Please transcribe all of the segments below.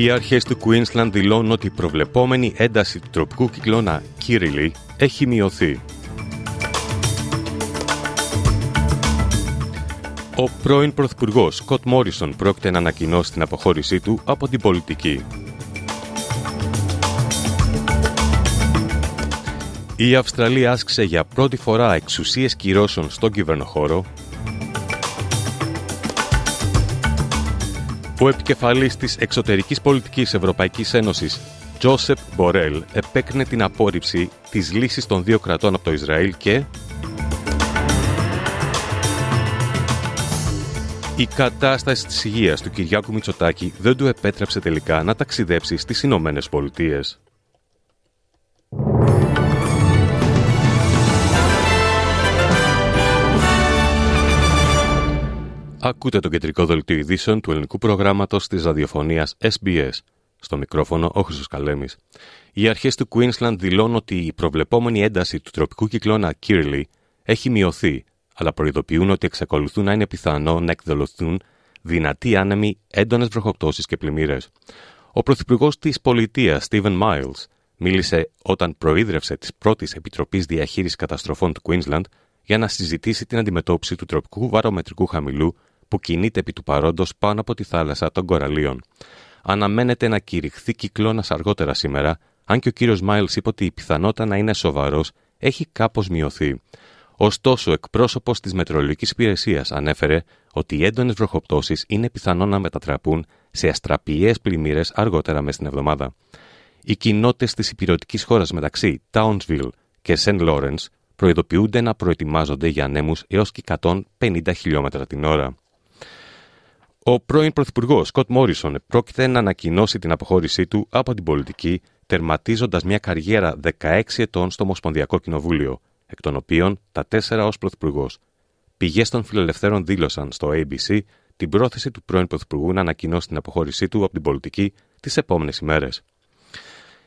Οι αρχές του Queensland δηλώνουν ότι η προβλεπόμενη ένταση του τροπικού κυκλώνα Kirili έχει μειωθεί. Ο πρώην Πρωθυπουργός Σκοτ Μόρισον πρόκειται να ανακοινώσει την αποχώρησή του από την πολιτική. Η Αυστραλία άσκησε για πρώτη φορά εξουσίες κυρώσεων στον κυβερνοχώρο Ο επικεφαλής της εξωτερικής πολιτικής Ευρωπαϊκής Ένωσης, Τζόσεπ Μπορέλ, επέκρινε την απόρριψη της λύσης των δύο κρατών από το Ισραήλ και η κατάσταση της υγείας του Κυριάκου Μητσοτάκη δεν του επέτρεψε τελικά να ταξιδέψει στις Ηνωμένες Πολιτείες. Ακούτε το κεντρικό δελτίο ειδήσεων του ελληνικού προγράμματος της ραδιοφωνίας SBS. Στο μικρόφωνο ο Χρυσός Καλέμης. Οι αρχές του Queensland δηλώνουν ότι η προβλεπόμενη ένταση του τροπικού κυκλώνα Kirley έχει μειωθεί, αλλά προειδοποιούν ότι εξακολουθούν να είναι πιθανό να εκδηλωθούν δυνατοί άνεμοι, έντονες βροχοπτώσεις και πλημμύρες. Ο Πρωθυπουργός της Πολιτείας, Stephen Miles, μίλησε όταν προείδρευσε της πρώτης Επιτροπής Διαχείρισης Καταστροφών του Queensland για να συζητήσει την αντιμετώπιση του τροπικού βαρομετρικού χαμηλού που κινείται επί του παρόντος πάνω από τη θάλασσα των κοραλίων. Αναμένεται να κηρυχθεί κυκλώνας αργότερα σήμερα, αν και ο κύριος Μάιλς είπε ότι η πιθανότητα να είναι σοβαρός έχει κάπως μειωθεί. Ωστόσο, ο εκπρόσωπος της Μετρολογική Υπηρεσίας ανέφερε ότι οι έντονες βροχοπτώσεις είναι πιθανό να μετατραπούν σε αστραπιαίε πλημμύρες αργότερα μες στην εβδομάδα. Οι κοινότητες της υπηρετικής χώρας μεταξύ Townsville και St. Lawrence προειδοποιούνται να προετοιμάζονται για ανέμους έως και 150 χιλιόμετρα την ώρα. Ο πρώην Πρωθυπουργός Σκοτ Μόρισον πρόκειται να ανακοινώσει την αποχώρησή του από την πολιτική, τερματίζοντας μια καριέρα 16 ετών στο Ομοσπονδιακό Κοινοβούλιο, εκ των οποίων τα τέσσερα ως Πρωθυπουργός. Πηγές των φιλελευθέρων δήλωσαν στο ABC την πρόθεση του πρώην Πρωθυπουργού να ανακοινώσει την αποχώρησή του από την πολιτική τις επόμενες ημέρες.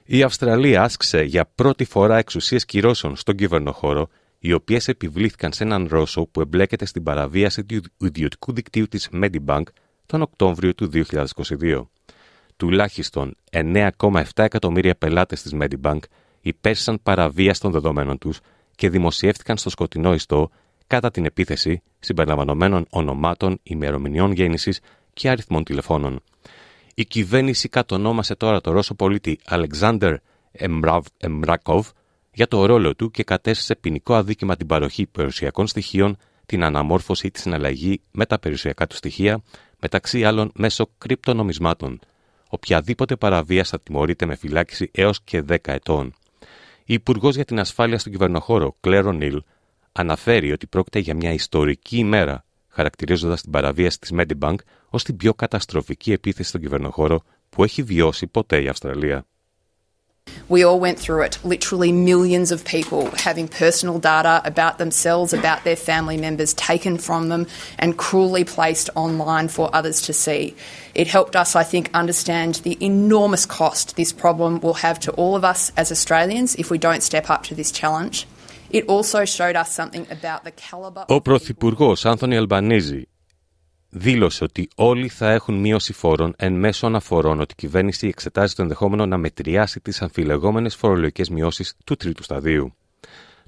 Η Αυστραλία άσκησε για πρώτη φορά εξουσίες κυρώσεων στον κυβερνοχώρο, οι οποίες επιβλήθηκαν σε έναν Ρώσο που εμπλέκεται στην παραβίαση του ιδιωτικού δικτύου της Medibank τον Οκτώβριο του 2022. Τουλάχιστον 9,7 εκατομμύρια πελάτες της Medibank υπέστησαν παραβίαση των δεδομένων τους και δημοσιεύτηκαν στο σκοτεινό ιστό κατά την επίθεση συμπεριλαμβανομένων ονομάτων, ημερομηνιών γέννησης και αριθμών τηλεφώνων. Η κυβέρνηση κατονόμασε τώρα το Ρώσο πολίτη Αλεξάνδρ Εμράκοβ για το ρόλο του και κατέστησε ποινικό αδίκημα την παροχή περιουσιακών στοιχείων, την αναμόρφωση ή τη συναλλαγή με τα περιουσιακά του στοιχεία, μεταξύ άλλων μέσω κρυπτονομισμάτων. Οποιαδήποτε παραβίαση θα τιμωρείται με φυλάκιση έως και 10 ετών. Η Υπουργός για την Ασφάλεια στον Κυβερνοχώρο, Κλέρο Νίλ, αναφέρει ότι πρόκειται για μια ιστορική ημέρα, χαρακτηρίζοντας την παραβίαση της Medibank ως την πιο καταστροφική επίθεση στον κυβερνοχώρο που έχει βιώσει ποτέ η Αυστραλία. We all went through it. Literally millions of people having personal data about themselves, about their family members taken from them and cruelly placed online for others to see. It helped us, I think, understand the enormous cost this problem will have to all of us as Australians if we don't step up to this challenge. It also showed us something about the caliber. Ο Πρωθυπουργός Άνθονι Αλμπανίζη δήλωσε ότι όλοι θα έχουν μείωση φόρων εν μέσω αναφορών ότι η κυβέρνηση εξετάζει το ενδεχόμενο να μετριάσει τις αμφιλεγόμενες φορολογικές μειώσεις του τρίτου σταδίου.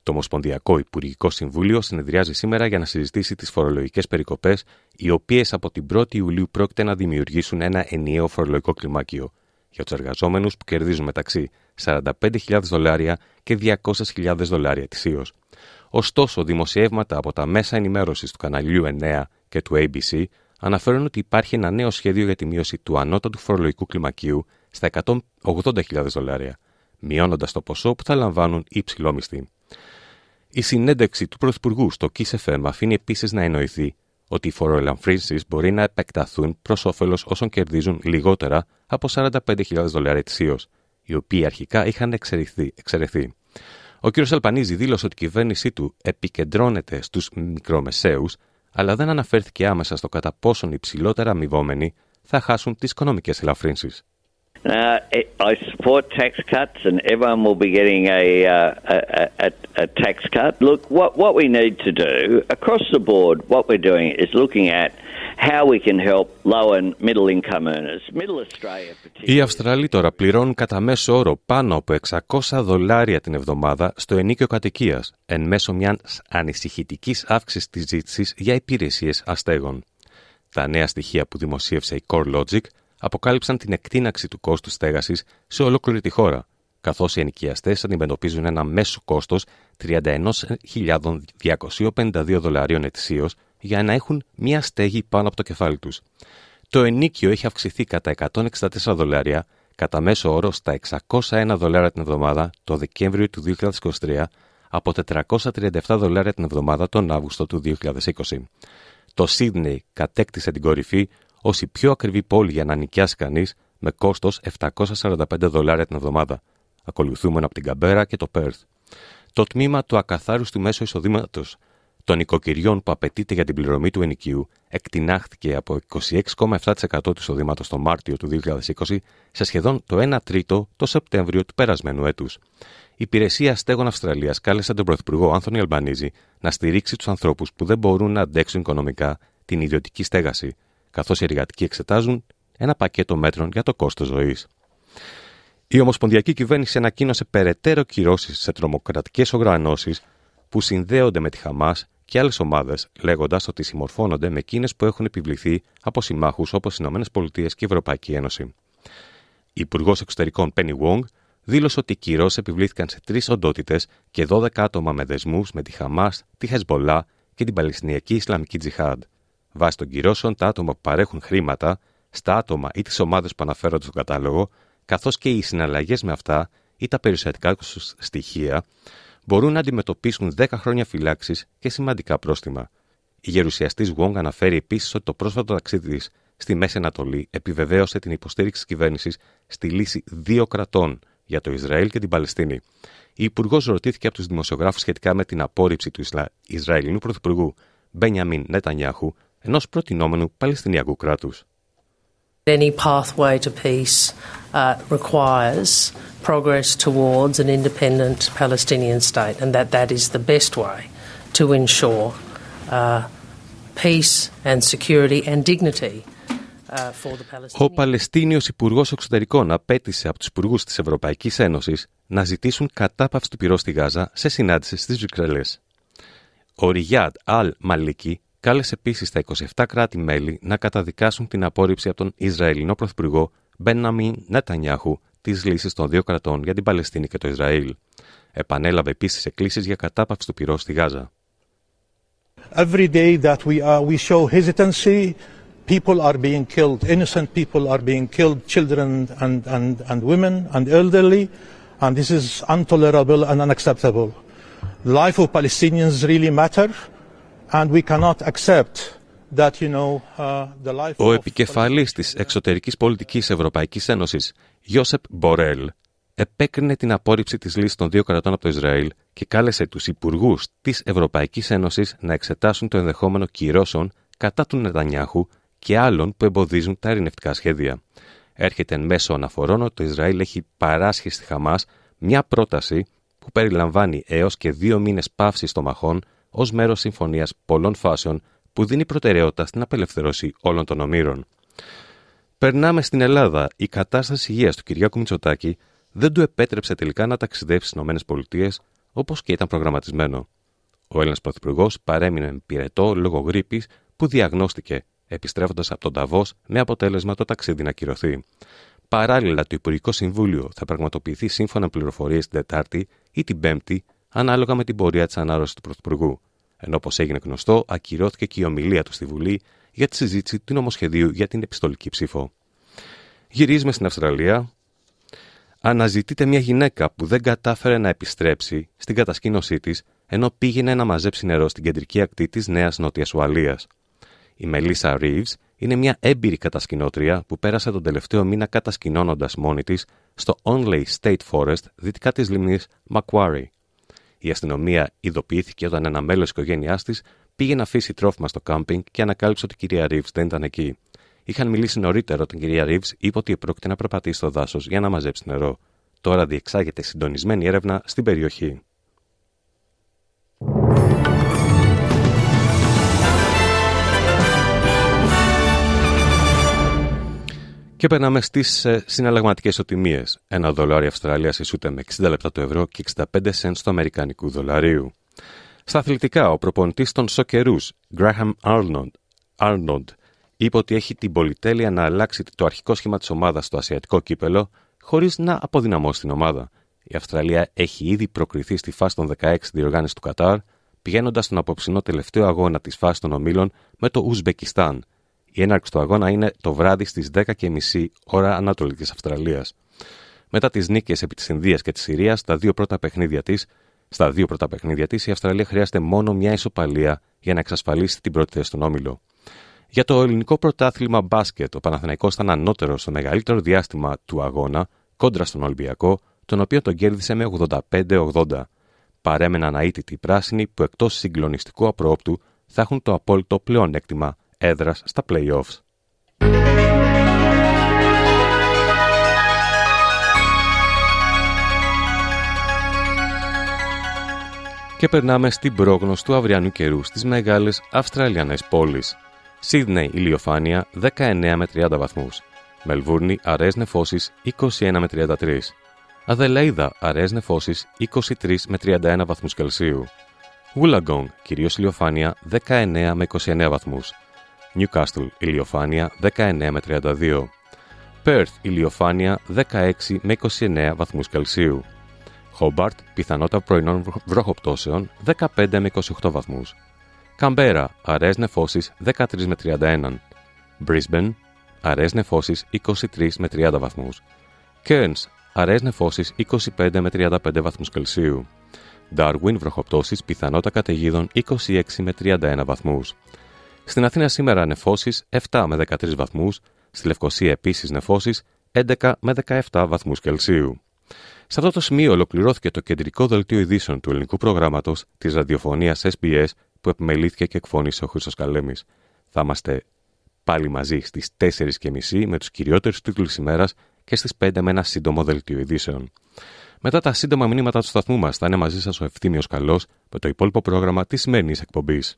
Το Ομοσπονδιακό Υπουργικό Συμβούλιο συνεδριάζει σήμερα για να συζητήσει τις φορολογικές περικοπές, οι οποίες από την 1η Ιουλίου πρόκειται να δημιουργήσουν ένα ενιαίο φορολογικό κλιμάκιο για τους εργαζόμενους που κερδίζουν μεταξύ 45.000 δολάρια και 200.000 δολάρια ετησίως. Ωστόσο, δημοσιεύματα από τα μέσα ενημέρωσης του καναλιού 9 και του ABC αναφέρουν ότι υπάρχει ένα νέο σχέδιο για τη μείωση του ανώτατου φορολογικού κλιμακίου στα 180.000 δολάρια, μειώνοντας το ποσό που θα λαμβάνουν οι υψηλόμισθοι. Η συνέντευξη του Πρωθυπουργού στο Kiss FM αφήνει επίσης να εννοηθεί ότι οι φοροελαμφρύνσει μπορεί να επεκταθούν προς όφελος όσων κερδίζουν λιγότερα από 45.000 δολάρια ετησίω, οι οποίοι αρχικά είχαν εξαιρεθεί. Ο κ. Αλπανίζη δήλωσε ότι η κυβέρνησή του επικεντρώνεται στους μικρομεσαίους, αλλά δεν αναφέρθηκε άμεσα στο κατά πόσον οι ψηλότερα αμοιβόμενοι θα χάσουν τι οικονομικέ ελαφρύνσει. Uh, I support tax cuts, and everyone will be getting a, uh, a, a, a tax cut. Look, what, what we need to do across the board, what we're doing is looking at how we can help low and middle income earners. Middle Australia Οι Αυστραλοί τώρα πληρώνουν κατά μέσο όρο πάνω από 600 δολάρια την εβδομάδα στο ενίκιο κατοικίας, εν μέσω μια ανησυχητικής αύξησης της ζήτησης για υπηρεσίες αστέγων. Τα νέα στοιχεία που δημοσίευσε η CoreLogic αποκάλυψαν την εκτείναξη του κόστου στέγασης σε ολόκληρη τη χώρα, καθώς οι ενοικιαστές αντιμετωπίζουν ένα μέσο κόστος 31.252 δολαρίων ετησίως για να έχουν μία στέγη πάνω από το κεφάλι τους. Το ενίκιο έχει αυξηθεί κατά 164 δολάρια κατά μέσο όρο στα 601 δολάρια την εβδομάδα το Δεκέμβριο του 2023 από 437 δολάρια την εβδομάδα τον Αύγουστο του 2020. Το Σίδνεϊ κατέκτησε την κορυφή ως η πιο ακριβή πόλη για να νοικιάσει κανείς με κόστος 745 δολάρια την εβδομάδα, ακολουθούμενο από την Καμπέρα και το Πέρθ. Το τμήμα του ακαθάριστου μέσου εισοδήματος των οικοκυριών που απαιτείται για την πληρωμή του ενοικίου εκτινάχθηκε από 26,7% του εισοδήματος το Μάρτιο του 2020 σε σχεδόν το 1 τρίτο το Σεπτέμβριο του περασμένου έτους. Η Υπηρεσία Στέγων Αυστραλίας κάλεσε τον Πρωθυπουργό Άνθονι Αλμπανίζη να στηρίξει τους ανθρώπους που δεν μπορούν να αντέξουν οικονομικά την ιδιωτική στέγαση, καθώς οι εργατικοί εξετάζουν ένα πακέτο μέτρων για το κόστος ζωής. Η Ομοσπονδιακή Κυβέρνηση ανακοίνωσε περαιτέρω κυρώσεις σε τρομοκρατικές οργανώσεις που συνδέονται με τη Χαμάς και άλλες ομάδες, λέγοντας ότι συμμορφώνονται με εκείνες που έχουν επιβληθεί από συμμάχους όπως οι ΗΠΑ και η Ευρωπαϊκή Ένωση. Η Υπουργός Εξωτερικών Penny Wong δήλωσε ότι οι κυρώσεις επιβλήθηκαν σε τρεις οντότητες και 12 άτομα με δεσμούς με τη Χαμάς, τη Χεσμολά και την Παλαιστινιακή Ισλαμική Τζιχάντ. Βάσει των κυρώσεων, τα άτομα που παρέχουν χρήματα στα άτομα ή τις ομάδες που αναφέρονται στον κατάλογο, καθώς και οι συναλλαγές με αυτά ή τα περιουσιατικά τους στοιχεία, μπορούν να αντιμετωπίσουν 10 χρόνια φυλάξη και σημαντικά πρόστιμα. Η γερουσιαστής Wong αναφέρει επίσης ότι το πρόσφατο ταξίδι της στη Μέση Ανατολή επιβεβαίωσε την υποστήριξη της κυβέρνησης στη λύση δύο κρατών για το Ισραήλ και την Παλαιστίνη. Η Υπουργός ρωτήθηκε από τους δημοσιογράφους σχετικά με την απόρριψη του Ισραηλινού Πρωθυπουργού Μπένιαμιν Νετανιάχου ενός προτινόμενου Παλαιστινιακού κράτους. Any pathway to peace uh, requires progress towards an independent Palestinian state, and that that is the best way to ensure uh, peace and security and dignity. Ο Παλαιστίνιος Υπουργός Εξωτερικών απέτησε από τους υπουργούς της Ευρωπαϊκής Ένωσης να ζητήσουν κατάπαυση του πυρός στη Γάζα σε συνάντηση στις Βρυξέλλες. Ο Ριάντ Αλ Μαλίκη κάλεσε επίσης τα 27 κράτη-μέλη να καταδικάσουν την απόρριψη από τον Ισραηλινό Πρωθυπουργό Μπέναμιν Νετανιάχου της λύσης των δύο κρατών για την Παλαιστίνη και το Ισραήλ. Επανέλαβε επίσης εκκλήσεις για κατάπαυση του πυρός στη Γάζα. Every day that we, are, we show hesitancy, people are being killed. Innocent people are being killed, children and, and, and women and elderly, and this is intolerable and unacceptable. The life of Palestinians really matter. Ο επικεφαλής της εξωτερικής πολιτικής Ευρωπαϊκής Ένωσης, Γιώσεπ Μπορέλ, επέκρινε την απόρριψη της λύσης των δύο κρατών από το Ισραήλ και κάλεσε τους υπουργούς της Ευρωπαϊκής Ένωσης να εξετάσουν το ενδεχόμενο κυρώσεων κατά του Νετανιάχου και άλλων που εμποδίζουν τα ειρηνευτικά σχέδια. Έρχεται εν μέσω αναφορών ότι το Ισραήλ έχει παράσχει στη Χαμάς μια πρόταση που περιλαμβάνει έως και δύο μήνες παύσης των μαχών ως μέρος συμφωνίας πολλών φάσεων που δίνει προτεραιότητα στην απελευθέρωση όλων των ομήρων. Περνάμε στην Ελλάδα. Η κατάσταση υγείας του Κυριάκου Μητσοτάκη δεν του επέτρεψε τελικά να ταξιδέψει στις ΗΠΑ όπως και ήταν προγραμματισμένο. Ο Έλληνας Πρωθυπουργός παρέμεινε πυρετό λόγω γρήπης που διαγνώστηκε, επιστρέφοντας από τον Ταβός με αποτέλεσμα το ταξίδι να κυρωθεί. Παράλληλα, το Υπουργικό Συμβούλιο θα πραγματοποιηθεί σύμφωνα πληροφορίες την Τετάρτη ή την Πέμπτη ανάλογα με την πορεία της ανάρρωσης του Πρωθυπουργού. Ενώ, όπως έγινε γνωστό, ακυρώθηκε και η ομιλία του στη Βουλή για τη συζήτηση του νομοσχεδίου για την επιστολική ψήφο. Γυρίζουμε στην Αυστραλία. Αναζητείται μια γυναίκα που δεν κατάφερε να επιστρέψει στην κατασκήνωσή της ενώ πήγαινε να μαζέψει νερό στην κεντρική ακτή της Νέας Νότιας Ουαλίας. Η Μελίσσα Ρίβ είναι μια έμπειρη κατασκηνώτρια που πέρασε τον τελευταίο μήνα κατασκηνώνοντας μόνη της στο Onley State Forest δυτικά της λίμνη Macquarie. Η αστυνομία ειδοποιήθηκε όταν ένα μέλος της οικογένειάς της πήγε να αφήσει τρόφιμα στο κάμπινγκ και ανακάλυψε ότι η κυρία Ρίβ δεν ήταν εκεί. Είχαν μιλήσει νωρίτερα όταν η κυρία Ρίβ είπε ότι πρόκειται να περπατήσει στο δάσος για να μαζέψει νερό. Τώρα διεξάγεται συντονισμένη έρευνα στην περιοχή. Και περνάμε στις ε, συναλλαγματικές οτιμίες. Ένα δολάριο Αυστραλίας ισούται με 60 λεπτά του ευρώ και 65 cents του Αμερικανικού δολαρίου. Στα αθλητικά, ο προπονητής των Σοκερούς, Graham Arnold, Arnold, είπε ότι έχει την πολυτέλεια να αλλάξει το αρχικό σχήμα της ομάδας στο Ασιατικό κύπελο, χωρίς να αποδυναμώσει την ομάδα. Η Αυστραλία έχει ήδη προκριθεί στη φάση των 16 διοργάνωση του Κατάρ, πηγαίνοντας στον απόψινό τελευταίο αγώνα της φάσης των ομίλων με το Ουσμπεκιστάν, η έναρξη του αγώνα είναι το βράδυ στις 10.30 ώρα Ανατολικής Αυστραλίας. Μετά τις νίκες επί της Ινδίας και της Συρίας, στα δύο πρώτα παιχνίδια της, στα δύο πρώτα παιχνίδια της, η Αυστραλία χρειάζεται μόνο μια ισοπαλία για να εξασφαλίσει την πρώτη θέση στον όμιλο. Για το ελληνικό πρωτάθλημα μπάσκετ, ο Παναθηναϊκός ήταν ανώτερος στο μεγαλύτερο διάστημα του αγώνα, κόντρα στον Ολυμπιακό, τον οποίο τον κέρδισε με 85-80. Παρέμεναν αίτητοι οι πράσινοι που εκτός συγκλονιστικού απρόπτου θα έχουν το απόλυτο πλεονέκτημα έδρας στα play-offs. Και περνάμε στην πρόγνωση του αυριανού καιρού στις μεγάλες Αυστραλιανές πόλεις. Σίδνεϊ ηλιοφάνεια 19 με 30 βαθμούς. Μελβούρνη αραιές νεφώσεις 21 με 33. Αδελαίδα αραιές νεφώσεις 23 με 31 βαθμούς Κελσίου. Wollongong κυρίως ηλιοφάνεια 19 με 29 βαθμούς. Newcastle ηλιοφάνεια 19 με 32. Perth ηλιοφάνεια 16 με 29 βαθμούς Κελσίου. Hobart πιθανότητα πρωινών βροχοπτώσεων 15 με 28 βαθμούς. Καμπέρα αραιές νεφώσεις 13 με 31. Brisbane αραιές νεφώσεις 23 με 30 βαθμούς. Cairns αραιές νεφώσεις 25 με 35 βαθμούς Κελσίου. Darwin βροχοπτώσεις πιθανότητα καταιγίδων 26 με 31 βαθμούς. Στην Αθήνα σήμερα νεφώσεις 7 με 13 βαθμούς, στη Λευκοσία επίσης νεφώσεις 11 με 17 βαθμούς Κελσίου. Σε αυτό το σημείο ολοκληρώθηκε το κεντρικό δελτίο ειδήσεων του ελληνικού προγράμματος της ραδιοφωνίας SBS που επιμελήθηκε και εκφώνησε ο Χρήστος Καλέμης. Θα είμαστε πάλι μαζί στις 4.30 με τους κυριότερους τίτλους ημέρας και στις 5 με ένα σύντομο δελτίο ειδήσεων. Μετά τα σύντομα μηνύματα του σταθμού μας, θα είναι μαζί σας ο Ευθύμιος Καλός με το υπόλοιπο πρόγραμμα της σημερινής εκπομπής.